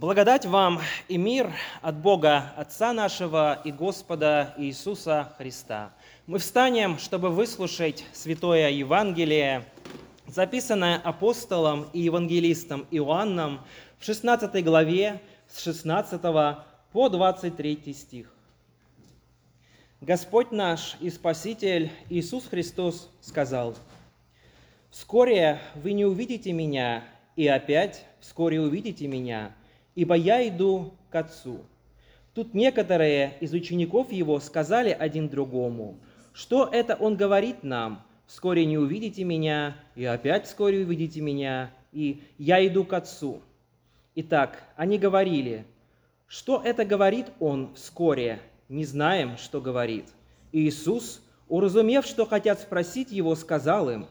Благодать вам и мир от Бога Отца нашего и Господа Иисуса Христа. Мы встанем, чтобы выслушать Святое Евангелие, записанное апостолом и евангелистом Иоанном в 16 главе с 16 по 23 стих. Господь наш и Спаситель Иисус Христос сказал, «Вскоре вы не увидите Меня, и опять вскоре увидите Меня, ибо я иду к Отцу». Тут некоторые из учеников Его сказали один другому, «Что это Он говорит нам? Вскоре не увидите Меня, и опять вскоре увидите Меня, и я иду к Отцу». Итак, они говорили, «Что это говорит Он вскоре?» не знаем, что говорит. И Иисус, уразумев, что хотят спросить Его, сказал им,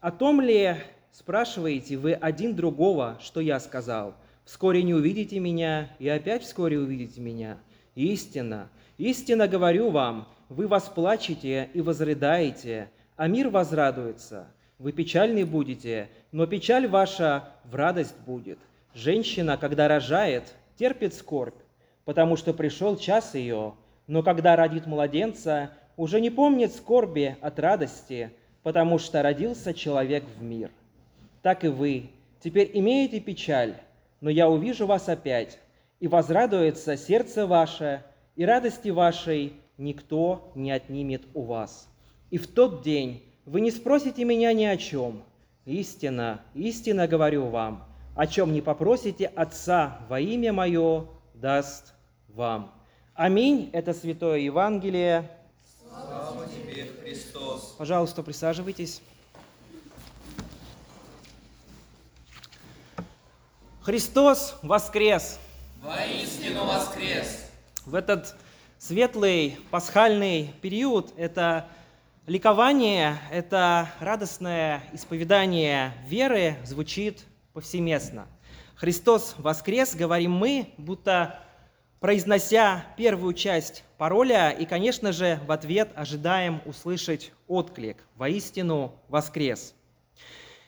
«О том ли спрашиваете вы один другого, что я сказал? Вскоре не увидите меня, и опять вскоре увидите меня. Истинно, истинно говорю вам, вы восплачете и возрыдаете, а мир возрадуется. Вы печальны будете, но печаль ваша в радость будет. Женщина, когда рожает, терпит скорбь, потому что пришел час ее, но когда родит младенца, уже не помнит скорби от радости, потому что родился человек в мир. Так и вы теперь имеете печаль, но я увижу вас опять, и возрадуется сердце ваше, и радости вашей никто не отнимет у вас. И в тот день вы не спросите меня ни о чем. Истина, истинно говорю вам, о чем не попросите Отца во имя Мое, даст вам. Аминь. Это Святое Евангелие. Слава тебе, Христос. Пожалуйста, присаживайтесь. Христос воскрес! Воистину воскрес! В этот светлый пасхальный период это ликование, это радостное исповедание веры звучит повсеместно. Христос воскрес, говорим мы, будто произнося первую часть пароля, и, конечно же, в ответ ожидаем услышать отклик «Воистину воскрес».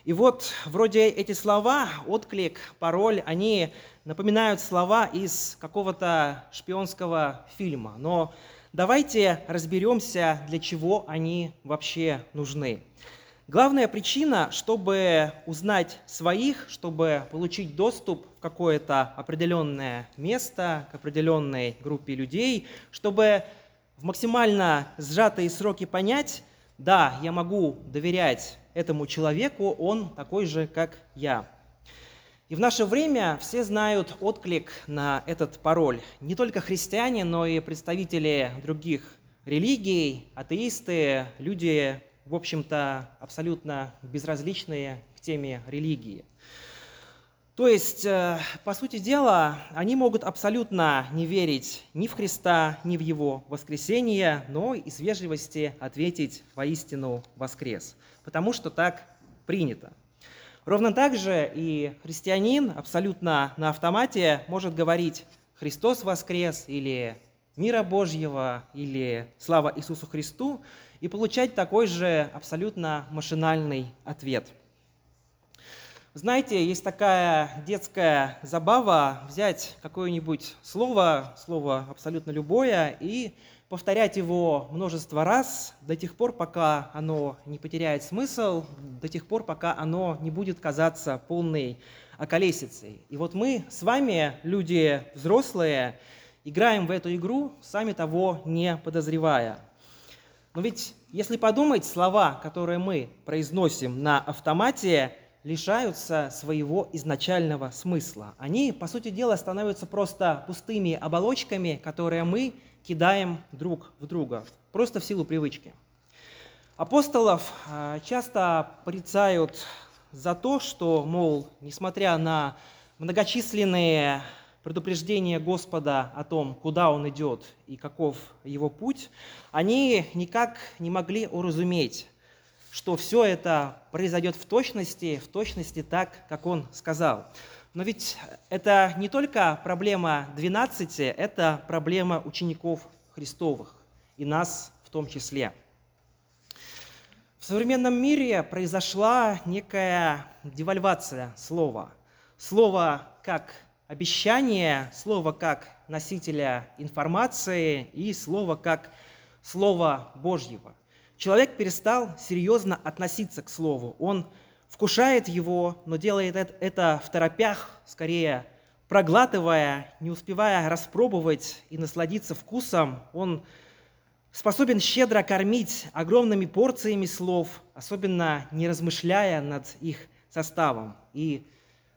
И вот вроде эти слова, отклик, пароль, они напоминают слова из какого-то шпионского фильма. Но давайте разберемся, для чего они вообще нужны. Главная причина, чтобы узнать своих, чтобы получить доступ в какое-то определенное место, к определенной группе людей, чтобы в максимально сжатые сроки понять, да, я могу доверять этому человеку, он такой же, как я. И в наше время все знают отклик на этот пароль. Не только христиане, но и представители других религий, атеисты, люди в общем-то, абсолютно безразличные к теме религии. То есть, э, по сути дела, они могут абсолютно не верить ни в Христа, ни в Его воскресение, но из вежливости ответить воистину воскрес, потому что так принято. Ровно так же и христианин абсолютно на автомате может говорить «Христос воскрес» или «Мира Божьего» или «Слава Иисусу Христу», и получать такой же абсолютно машинальный ответ. Знаете, есть такая детская забава взять какое-нибудь слово, слово абсолютно любое, и повторять его множество раз до тех пор, пока оно не потеряет смысл, до тех пор, пока оно не будет казаться полной околесицей. И вот мы с вами, люди взрослые, играем в эту игру, сами того не подозревая. Но ведь, если подумать, слова, которые мы произносим на автомате, лишаются своего изначального смысла. Они, по сути дела, становятся просто пустыми оболочками, которые мы кидаем друг в друга, просто в силу привычки. Апостолов а, часто порицают за то, что, мол, несмотря на многочисленные предупреждение Господа о том, куда Он идет и каков Его путь, они никак не могли уразуметь, что все это произойдет в точности, в точности так, как Он сказал. Но ведь это не только проблема 12, это проблема учеников Христовых и нас в том числе. В современном мире произошла некая девальвация слова. Слово как обещание, слово как носителя информации и слово как Слово Божьего. Человек перестал серьезно относиться к Слову. Он вкушает его, но делает это в торопях, скорее проглатывая, не успевая распробовать и насладиться вкусом. Он способен щедро кормить огромными порциями слов, особенно не размышляя над их составом. И,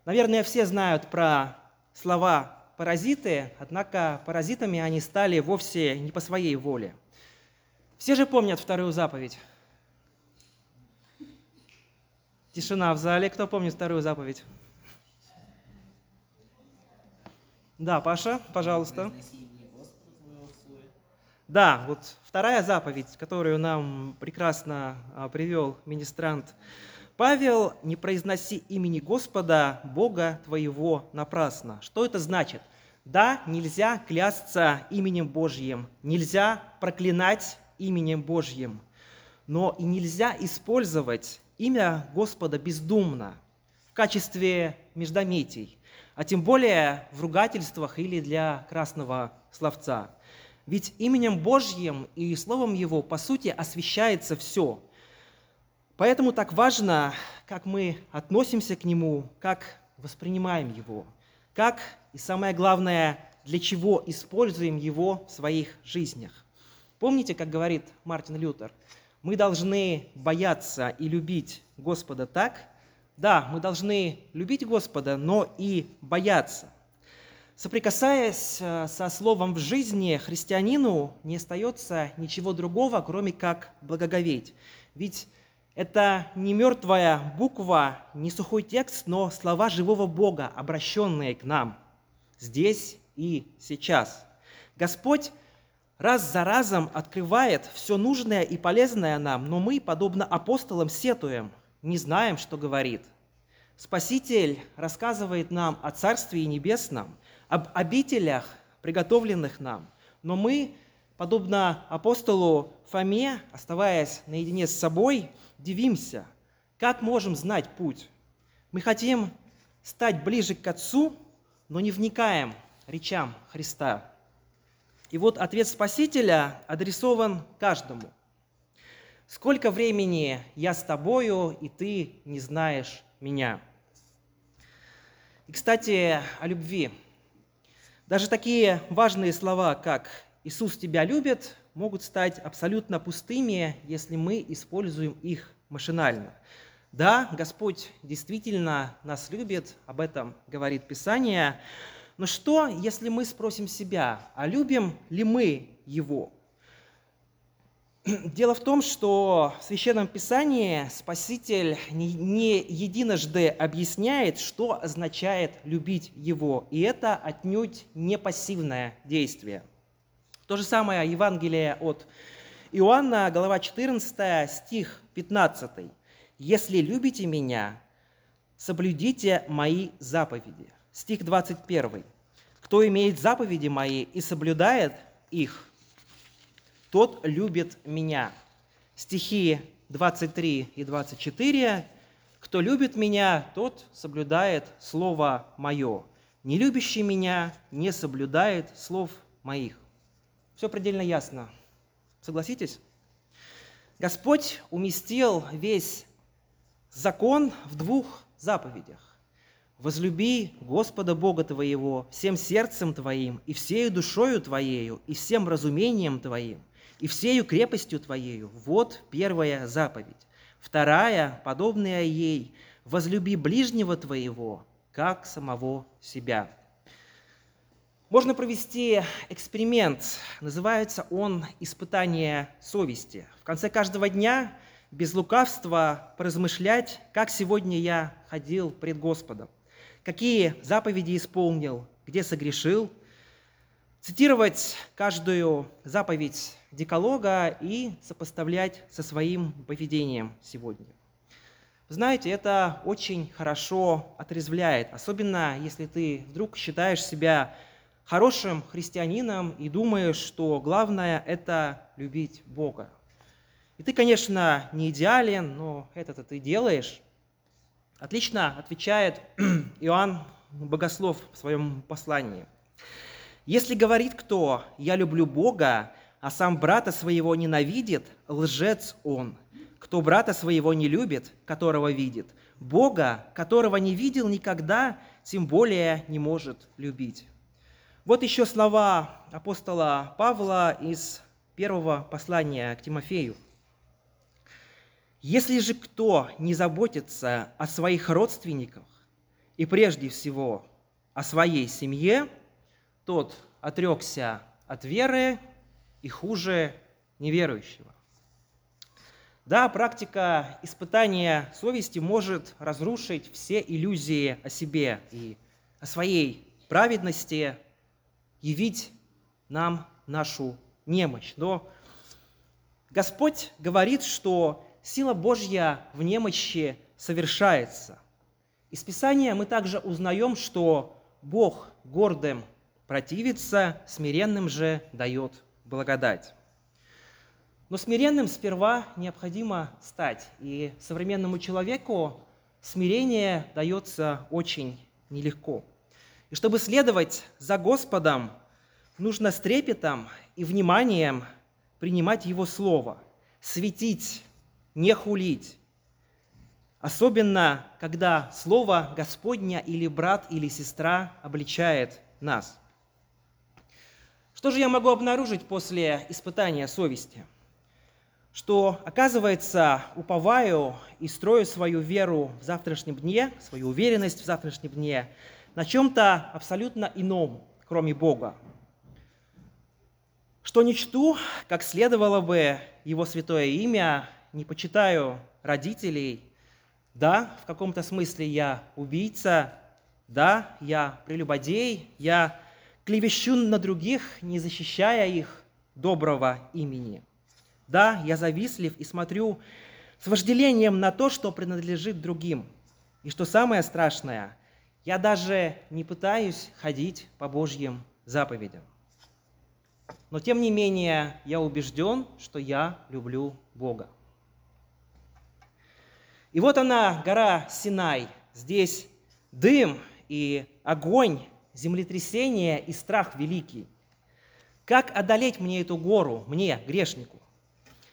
наверное, все знают про слова паразиты, однако паразитами они стали вовсе не по своей воле. Все же помнят вторую заповедь. Тишина в зале. Кто помнит вторую заповедь? Да, Паша, пожалуйста. Да, вот вторая заповедь, которую нам прекрасно а, привел министрант Павел, не произноси имени Господа, Бога твоего напрасно. Что это значит? Да, нельзя клясться именем Божьим, нельзя проклинать именем Божьим, но и нельзя использовать имя Господа бездумно в качестве междометий, а тем более в ругательствах или для красного словца. Ведь именем Божьим и Словом Его, по сути, освящается все – Поэтому так важно, как мы относимся к Нему, как воспринимаем Его, как и самое главное, для чего используем Его в своих жизнях. Помните, как говорит Мартин Лютер, мы должны бояться и любить Господа так, да, мы должны любить Господа, но и бояться. Соприкасаясь э, со словом в жизни, христианину не остается ничего другого, кроме как благоговеть. Ведь это не мертвая буква, не сухой текст, но слова живого Бога, обращенные к нам здесь и сейчас. Господь раз за разом открывает все нужное и полезное нам, но мы, подобно апостолам, сетуем, не знаем, что говорит. Спаситель рассказывает нам о Царстве Небесном, об обителях, приготовленных нам, но мы, подобно апостолу Фоме, оставаясь наедине с собой, дивимся, как можем знать путь. Мы хотим стать ближе к Отцу, но не вникаем речам Христа. И вот ответ Спасителя адресован каждому. «Сколько времени я с тобою, и ты не знаешь меня?» И, кстати, о любви. Даже такие важные слова, как «Иисус тебя любит», могут стать абсолютно пустыми, если мы используем их машинально. Да, Господь действительно нас любит, об этом говорит Писание, но что, если мы спросим себя, а любим ли мы Его? Дело в том, что в Священном Писании Спаситель не единожды объясняет, что означает любить Его, и это отнюдь не пассивное действие – то же самое Евангелие от Иоанна, глава 14, стих 15. «Если любите меня, соблюдите мои заповеди». Стих 21. «Кто имеет заповеди мои и соблюдает их, тот любит меня». Стихи 23 и 24. «Кто любит меня, тот соблюдает слово мое. Не любящий меня не соблюдает слов моих». Все предельно ясно. Согласитесь? Господь уместил весь закон в двух заповедях. «Возлюби Господа Бога твоего всем сердцем твоим, и всею душою твоею, и всем разумением твоим, и всею крепостью твоею». Вот первая заповедь. Вторая, подобная ей, «Возлюби ближнего твоего, как самого себя». Можно провести эксперимент. Называется он «Испытание совести». В конце каждого дня без лукавства поразмышлять, как сегодня я ходил пред Господом, какие заповеди исполнил, где согрешил, цитировать каждую заповедь декалога и сопоставлять со своим поведением сегодня. знаете, это очень хорошо отрезвляет, особенно если ты вдруг считаешь себя хорошим христианином и думаешь, что главное – это любить Бога. И ты, конечно, не идеален, но это-то ты делаешь. Отлично отвечает Иоанн богослов в своем послании. Если говорит кто «я люблю Бога», а сам брата своего ненавидит, лжец он. Кто брата своего не любит, которого видит, Бога, которого не видел никогда, тем более не может любить. Вот еще слова апостола Павла из первого послания к Тимофею. «Если же кто не заботится о своих родственниках и прежде всего о своей семье, тот отрекся от веры и хуже неверующего. Да, практика испытания совести может разрушить все иллюзии о себе и о своей праведности, явить нам нашу немощь. Но Господь говорит, что сила Божья в немощи совершается. Из Писания мы также узнаем, что Бог гордым противится, смиренным же дает благодать. Но смиренным сперва необходимо стать. И современному человеку смирение дается очень нелегко. И чтобы следовать за Господом, нужно с трепетом и вниманием принимать Его Слово, светить, не хулить. Особенно, когда Слово Господня или брат или сестра обличает нас. Что же я могу обнаружить после испытания совести? что, оказывается, уповаю и строю свою веру в завтрашнем дне, свою уверенность в завтрашнем дне на чем-то абсолютно ином, кроме Бога. Что не чту, как следовало бы Его святое имя, не почитаю родителей. Да, в каком-то смысле я убийца, да, я прелюбодей, я клевещу на других, не защищая их доброго имени – да, я завистлив и смотрю с вожделением на то, что принадлежит другим. И что самое страшное, я даже не пытаюсь ходить по Божьим заповедям. Но тем не менее, я убежден, что я люблю Бога. И вот она, гора Синай. Здесь дым и огонь, землетрясение и страх великий. Как одолеть мне эту гору, мне, грешнику?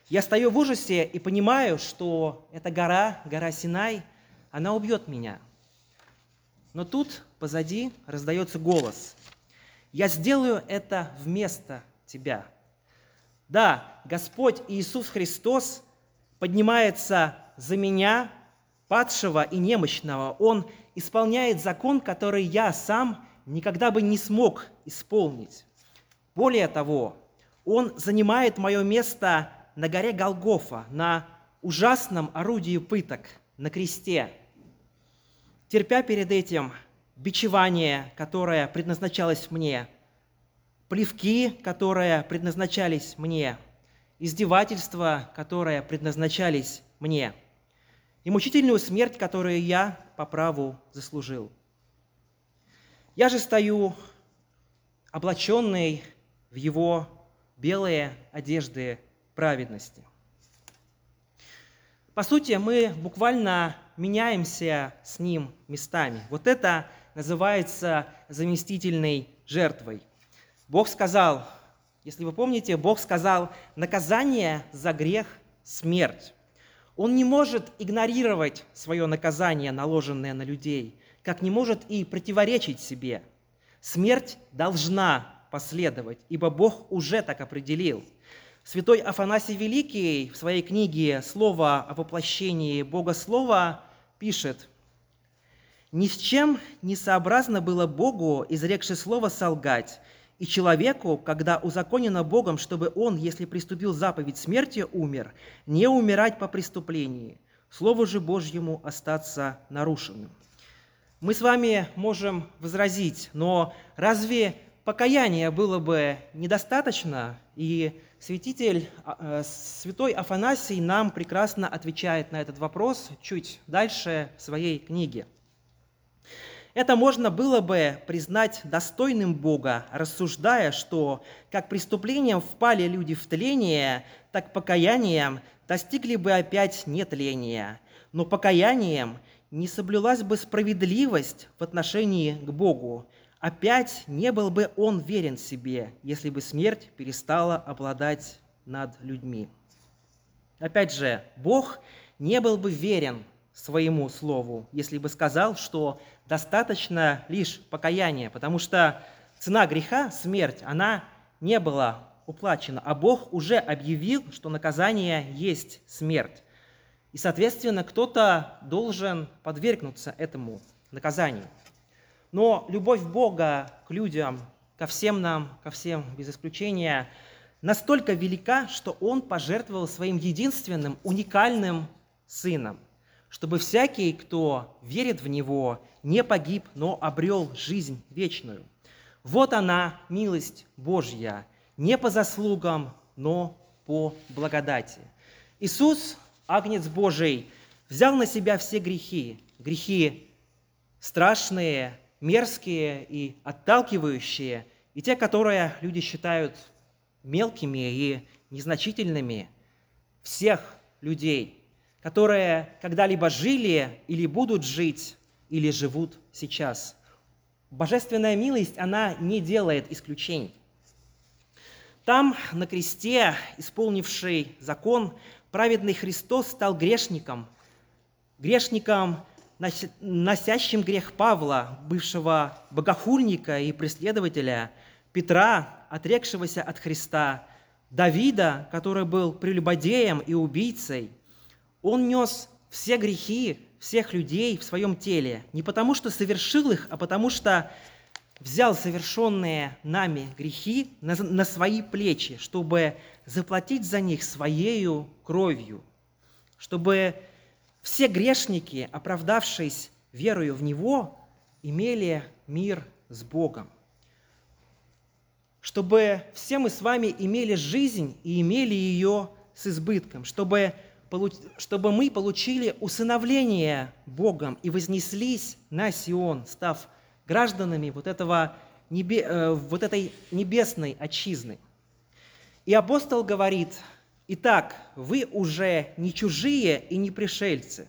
Я стою в ужасе и понимаю, что эта гора, гора Синай, она убьет меня. Но тут позади раздается голос. Я сделаю это вместо тебя. Да, Господь Иисус Христос поднимается за меня, падшего и немощного. Он исполняет закон, который я сам никогда бы не смог исполнить. Более того, Он занимает мое место на горе Голгофа, на ужасном орудии пыток, на кресте, терпя перед этим бичевание, которое предназначалось мне, плевки, которые предназначались мне, издевательства, которые предназначались мне, и мучительную смерть, которую я по праву заслужил. Я же стою, облаченный в его белые одежды праведности. По сути, мы буквально меняемся с Ним местами. Вот это называется заместительной жертвой. Бог сказал, если вы помните, Бог сказал, наказание за грех – смерть. Он не может игнорировать свое наказание, наложенное на людей, как не может и противоречить себе. Смерть должна последовать, ибо Бог уже так определил – Святой Афанасий Великий в своей книге «Слово о воплощении Бога Слова» пишет, «Ни с чем не сообразно было Богу, изрекши слово, солгать, и человеку, когда узаконено Богом, чтобы он, если приступил заповедь смерти, умер, не умирать по преступлении, Слову же Божьему остаться нарушенным». Мы с вами можем возразить, но разве покаяния было бы недостаточно, и Святитель, а, э, святой Афанасий нам прекрасно отвечает на этот вопрос чуть дальше в своей книге. Это можно было бы признать достойным Бога, рассуждая, что как преступлением впали люди в тление, так покаянием достигли бы опять нетления. Но покаянием не соблюлась бы справедливость в отношении к Богу, опять не был бы он верен себе, если бы смерть перестала обладать над людьми. Опять же, Бог не был бы верен своему слову, если бы сказал, что достаточно лишь покаяния, потому что цена греха, смерть, она не была уплачена, а Бог уже объявил, что наказание есть смерть. И, соответственно, кто-то должен подвергнуться этому наказанию. Но любовь Бога к людям, ко всем нам, ко всем без исключения, настолько велика, что Он пожертвовал своим единственным, уникальным Сыном, чтобы всякий, кто верит в Него, не погиб, но обрел жизнь вечную. Вот она, милость Божья, не по заслугам, но по благодати. Иисус, Агнец Божий, взял на себя все грехи, грехи страшные, мерзкие и отталкивающие, и те, которые люди считают мелкими и незначительными, всех людей, которые когда-либо жили или будут жить, или живут сейчас. Божественная милость, она не делает исключений. Там, на кресте, исполнивший закон, праведный Христос стал грешником, грешником, носящим грех Павла, бывшего богохульника и преследователя, Петра, отрекшегося от Христа, Давида, который был прелюбодеем и убийцей. Он нес все грехи всех людей в своем теле, не потому что совершил их, а потому что взял совершенные нами грехи на, на свои плечи, чтобы заплатить за них своею кровью, чтобы все грешники, оправдавшись верою в Него, имели мир с Богом. Чтобы все мы с вами имели жизнь и имели ее с избытком, чтобы, чтобы мы получили усыновление Богом и вознеслись на Сион, став гражданами вот, этого, э, вот этой небесной отчизны. И апостол говорит, итак, вы уже не чужие и не пришельцы,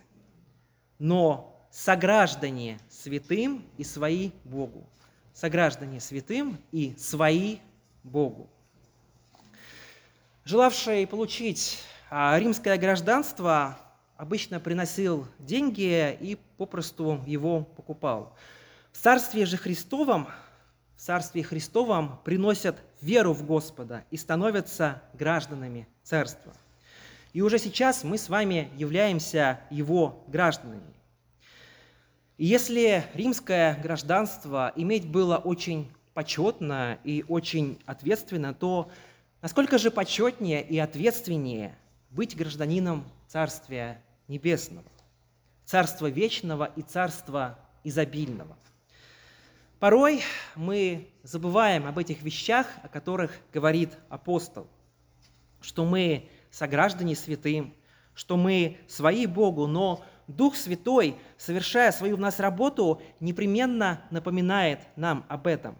но сограждане святым и свои Богу. Сограждане святым и свои Богу. Желавший получить римское гражданство обычно приносил деньги и попросту его покупал. В Царстве же Христовом, в Царстве Христовом приносят веру в Господа и становятся гражданами Царства. И уже сейчас мы с вами являемся Его гражданами. И если римское гражданство иметь было очень почетно и очень ответственно, то насколько же почетнее и ответственнее быть гражданином Царствия Небесного, Царства Вечного и Царства Изобильного – Порой мы забываем об этих вещах, о которых говорит апостол, что мы сограждане святым, что мы свои Богу, но Дух Святой, совершая свою в нас работу, непременно напоминает нам об этом.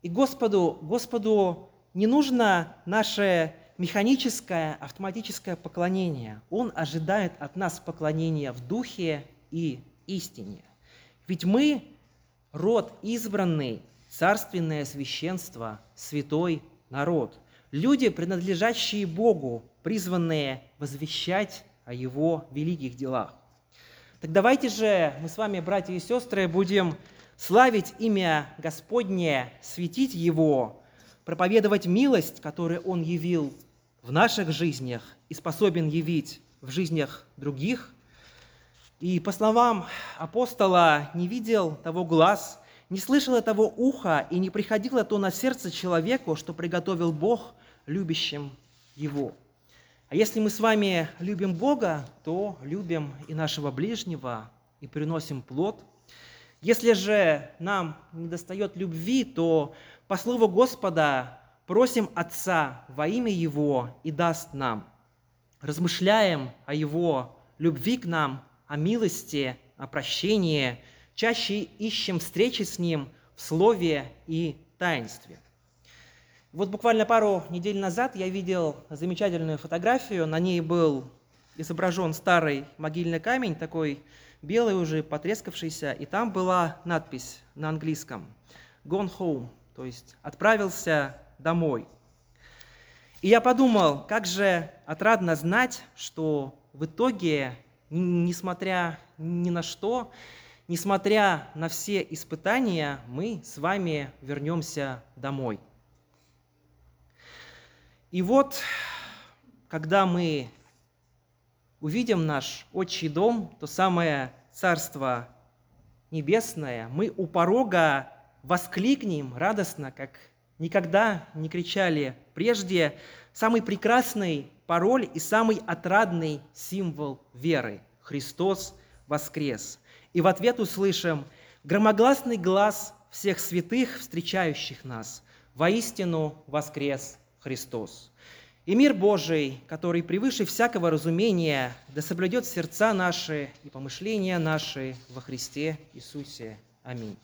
И Господу, Господу не нужно наше механическое, автоматическое поклонение. Он ожидает от нас поклонения в духе и истине. Ведь мы род избранный, царственное священство, святой народ. Люди, принадлежащие Богу, призванные возвещать о Его великих делах. Так давайте же мы с вами, братья и сестры, будем славить имя Господне, светить Его, проповедовать милость, которую Он явил в наших жизнях и способен явить в жизнях других – и по словам апостола, не видел того глаз, не слышало того уха, и не приходило то на сердце человеку, что приготовил Бог любящим его. А если мы с вами любим Бога, то любим и нашего ближнего, и приносим плод. Если же нам не достает любви, то по слову Господа просим Отца во имя Его и даст нам. Размышляем о Его любви к нам о милости, о прощении, чаще ищем встречи с Ним в слове и таинстве. Вот буквально пару недель назад я видел замечательную фотографию. На ней был изображен старый могильный камень, такой белый уже, потрескавшийся, и там была надпись на английском «Gone home», то есть «отправился домой». И я подумал, как же отрадно знать, что в итоге, несмотря ни на что, несмотря на все испытания, мы с вами вернемся домой. И вот, когда мы увидим наш отчий дом, то самое Царство Небесное, мы у порога воскликнем радостно, как никогда не кричали прежде, самый прекрасный пароль и самый отрадный символ веры – Христос воскрес. И в ответ услышим громогласный глаз всех святых, встречающих нас. Воистину воскрес Христос. И мир Божий, который превыше всякого разумения, да соблюдет сердца наши и помышления наши во Христе Иисусе. Аминь.